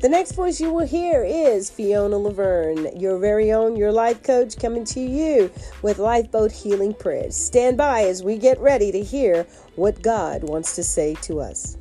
The next voice you will hear is Fiona Laverne, your very own, your life coach, coming to you with Lifeboat Healing Prayers. Stand by as we get ready to hear what God wants to say to us.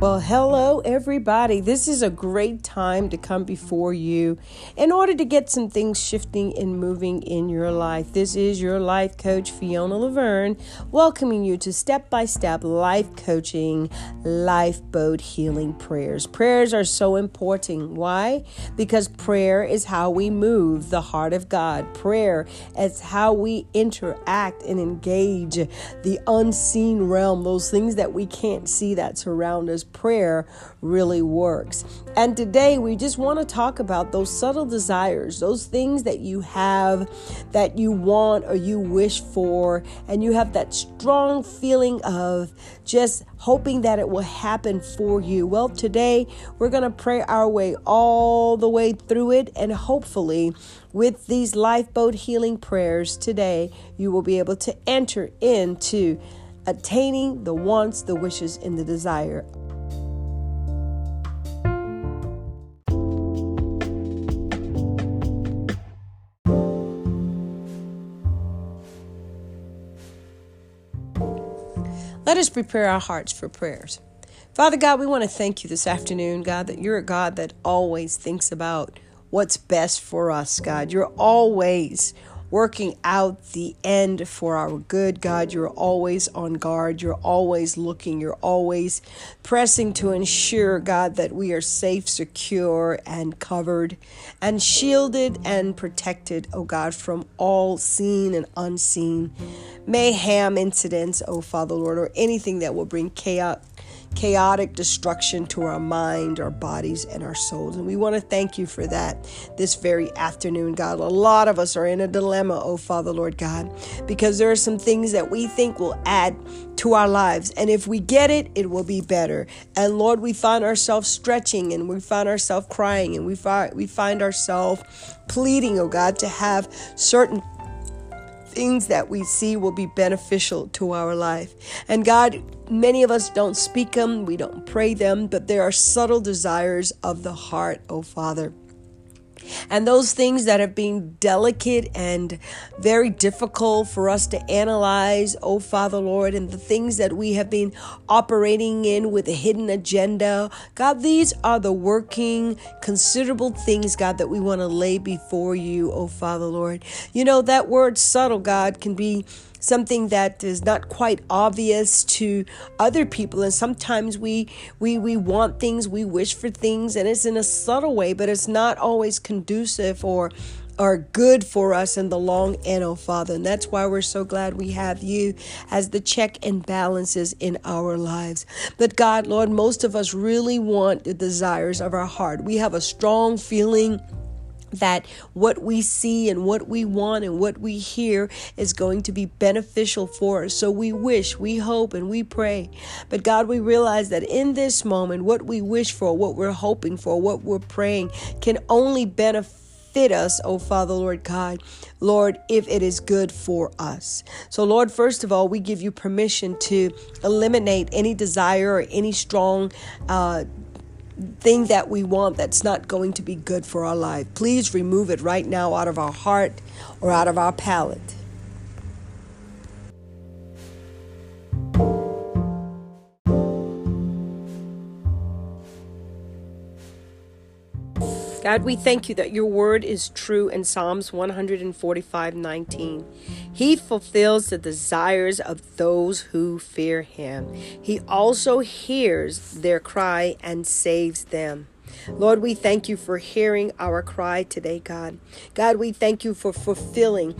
Well, hello, everybody. This is a great time to come before you in order to get some things shifting and moving in your life. This is your life coach, Fiona Laverne, welcoming you to step by step life coaching, lifeboat healing prayers. Prayers are so important. Why? Because prayer is how we move the heart of God, prayer is how we interact and engage the unseen realm, those things that we can't see that surround us prayer really works. And today we just want to talk about those subtle desires, those things that you have that you want or you wish for, and you have that strong feeling of just hoping that it will happen for you. Well, today we're going to pray our way all the way through it, and hopefully, with these lifeboat healing prayers today, you will be able to enter into attaining the wants, the wishes, and the desire Let us prepare our hearts for prayers. Father God, we want to thank you this afternoon, God, that you're a God that always thinks about what's best for us, God. You're always working out the end for our good. God, you're always on guard. You're always looking. You're always pressing to ensure, God, that we are safe, secure, and covered and shielded and protected, oh God, from all seen and unseen mayhem incidents, oh Father Lord, or anything that will bring chaos chaotic destruction to our mind, our bodies, and our souls. And we want to thank you for that this very afternoon, God. A lot of us are in a dilemma, oh Father, Lord God, because there are some things that we think will add to our lives. And if we get it, it will be better. And Lord, we find ourselves stretching and we find ourselves crying and we find we find ourselves pleading, oh God, to have certain things that we see will be beneficial to our life. And God, many of us don't speak them, we don't pray them, but there are subtle desires of the heart, oh Father. And those things that have been delicate and very difficult for us to analyze, oh Father Lord, and the things that we have been operating in with a hidden agenda, God, these are the working, considerable things, God, that we want to lay before you, oh Father Lord. You know, that word subtle, God, can be something that is not quite obvious to other people and sometimes we we we want things we wish for things and it's in a subtle way but it's not always conducive or are good for us in the long end, oh Father. And that's why we're so glad we have you as the check and balances in our lives. But God, Lord, most of us really want the desires of our heart. We have a strong feeling that what we see and what we want and what we hear is going to be beneficial for us. So we wish, we hope, and we pray. But God, we realize that in this moment, what we wish for, what we're hoping for, what we're praying can only benefit us, oh Father, Lord God, Lord, if it is good for us. So, Lord, first of all, we give you permission to eliminate any desire or any strong uh, thing that we want that's not going to be good for our life. Please remove it right now out of our heart or out of our palate. God, we thank you that your word is true in Psalms 145 19. He fulfills the desires of those who fear him. He also hears their cry and saves them. Lord, we thank you for hearing our cry today, God. God, we thank you for fulfilling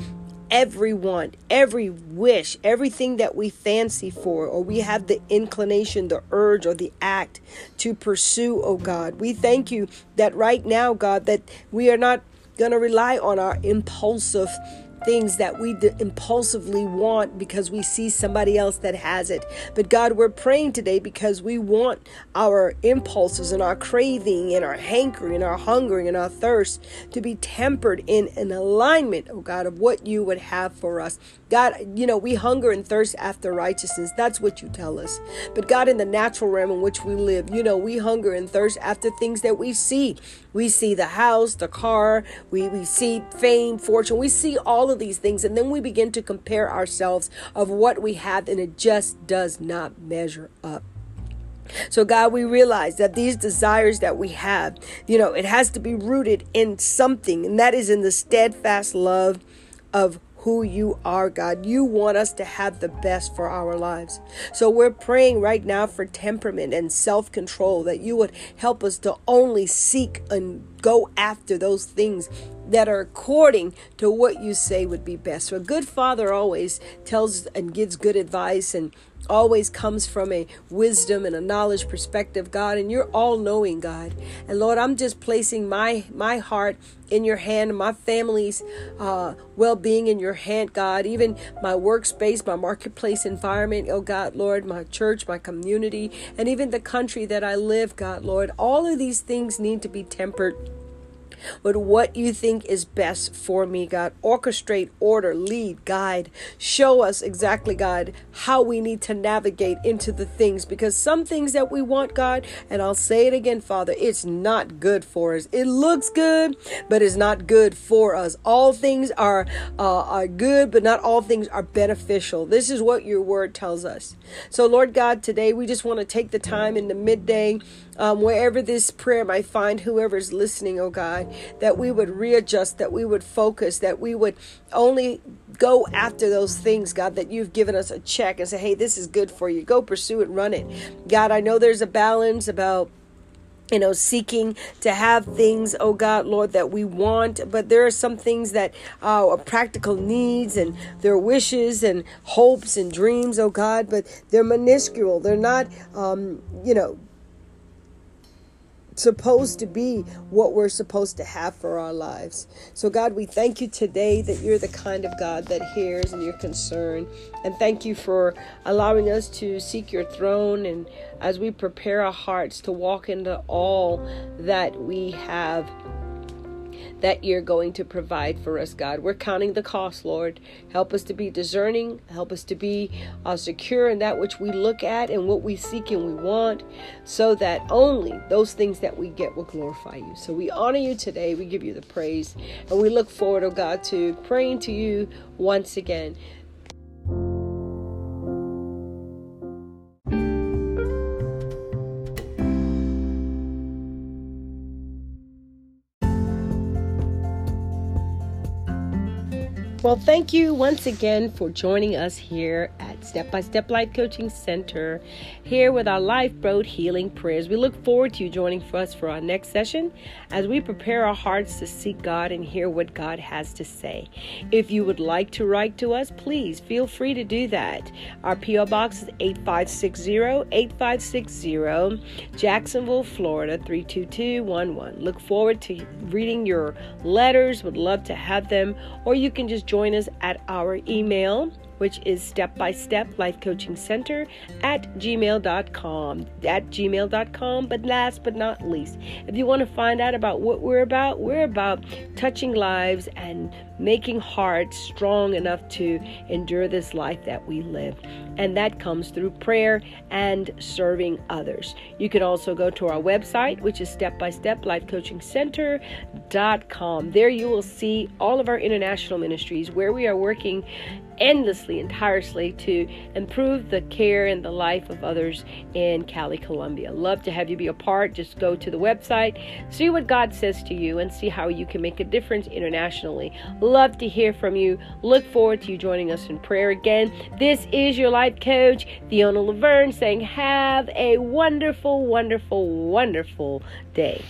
every want, every wish, everything that we fancy for, or we have the inclination, the urge, or the act to pursue, oh God. We thank you that right now, God, that we are not going to rely on our impulsive things that we impulsively want because we see somebody else that has it. But God, we're praying today because we want our impulses and our craving and our hankering and our hungering and our thirst to be tempered in an alignment, oh God, of what you would have for us. God, you know, we hunger and thirst after righteousness. That's what you tell us. But God, in the natural realm in which we live, you know, we hunger and thirst after things that we see. We see the house, the car, we, we see fame, fortune, we see all of these things, and then we begin to compare ourselves of what we have, and it just does not measure up. So, God, we realize that these desires that we have, you know, it has to be rooted in something, and that is in the steadfast love of who you are, God. You want us to have the best for our lives. So we're praying right now for temperament and self control that you would help us to only seek and go after those things that are according to what you say would be best. So a good father always tells and gives good advice and always comes from a wisdom and a knowledge perspective, God, and you're all knowing, God. And Lord, I'm just placing my my heart in your hand, my family's uh, well being in your hand, God, even my workspace, my marketplace environment, oh God, Lord, my church, my community, and even the country that I live, God, Lord. All of these things need to be tempered but what you think is best for me, God. Orchestrate, order, lead, guide. Show us exactly, God, how we need to navigate into the things because some things that we want, God, and I'll say it again, Father, it's not good for us. It looks good, but it's not good for us. All things are uh, are good, but not all things are beneficial. This is what your word tells us. So, Lord God, today we just want to take the time in the midday um, wherever this prayer might find whoever's listening, oh God, that we would readjust, that we would focus, that we would only go after those things, God, that you've given us a check and say, hey, this is good for you. Go pursue it, run it. God, I know there's a balance about you know, seeking to have things, oh God, Lord, that we want. But there are some things that uh, are practical needs and their wishes and hopes and dreams, oh God, but they're minuscule. They're not, um, you know, supposed to be what we're supposed to have for our lives. So, God, we thank you today that you're the kind of God that hears and you're concerned. And thank you for allowing us to seek your throne and as we prepare our hearts to walk into all that we have that you're going to provide for us, God. We're counting the cost, Lord. Help us to be discerning. Help us to be uh, secure in that which we look at and what we seek and we want, so that only those things that we get will glorify you. So we honor you today. We give you the praise. And we look forward, oh God, to praying to you once again. Well, thank you once again for joining us here at Step by Step Life Coaching Center, here with our Lifeboat Healing Prayers. We look forward to you joining for us for our next session as we prepare our hearts to seek God and hear what God has to say. If you would like to write to us, please feel free to do that. Our P.O. Box is 8560 8560, Jacksonville, Florida 32211. Look forward to reading your letters, would love to have them, or you can just join us at our email which is step by step life coaching center at gmail.com at gmail.com but last but not least if you want to find out about what we're about we're about touching lives and making hearts strong enough to endure this life that we live. And that comes through prayer and serving others. You can also go to our website which is step by step life coaching center.com there you will see all of our international ministries where we are working endlessly and tirelessly to improve the care and the life of others in Cali, Colombia. Love to have you be a part. Just go to the website, see what God says to you, and see how you can make a difference internationally. Love to hear from you. Look forward to you joining us in prayer again. This is your life coach, Fiona Laverne, saying, Have a wonderful, wonderful, wonderful day.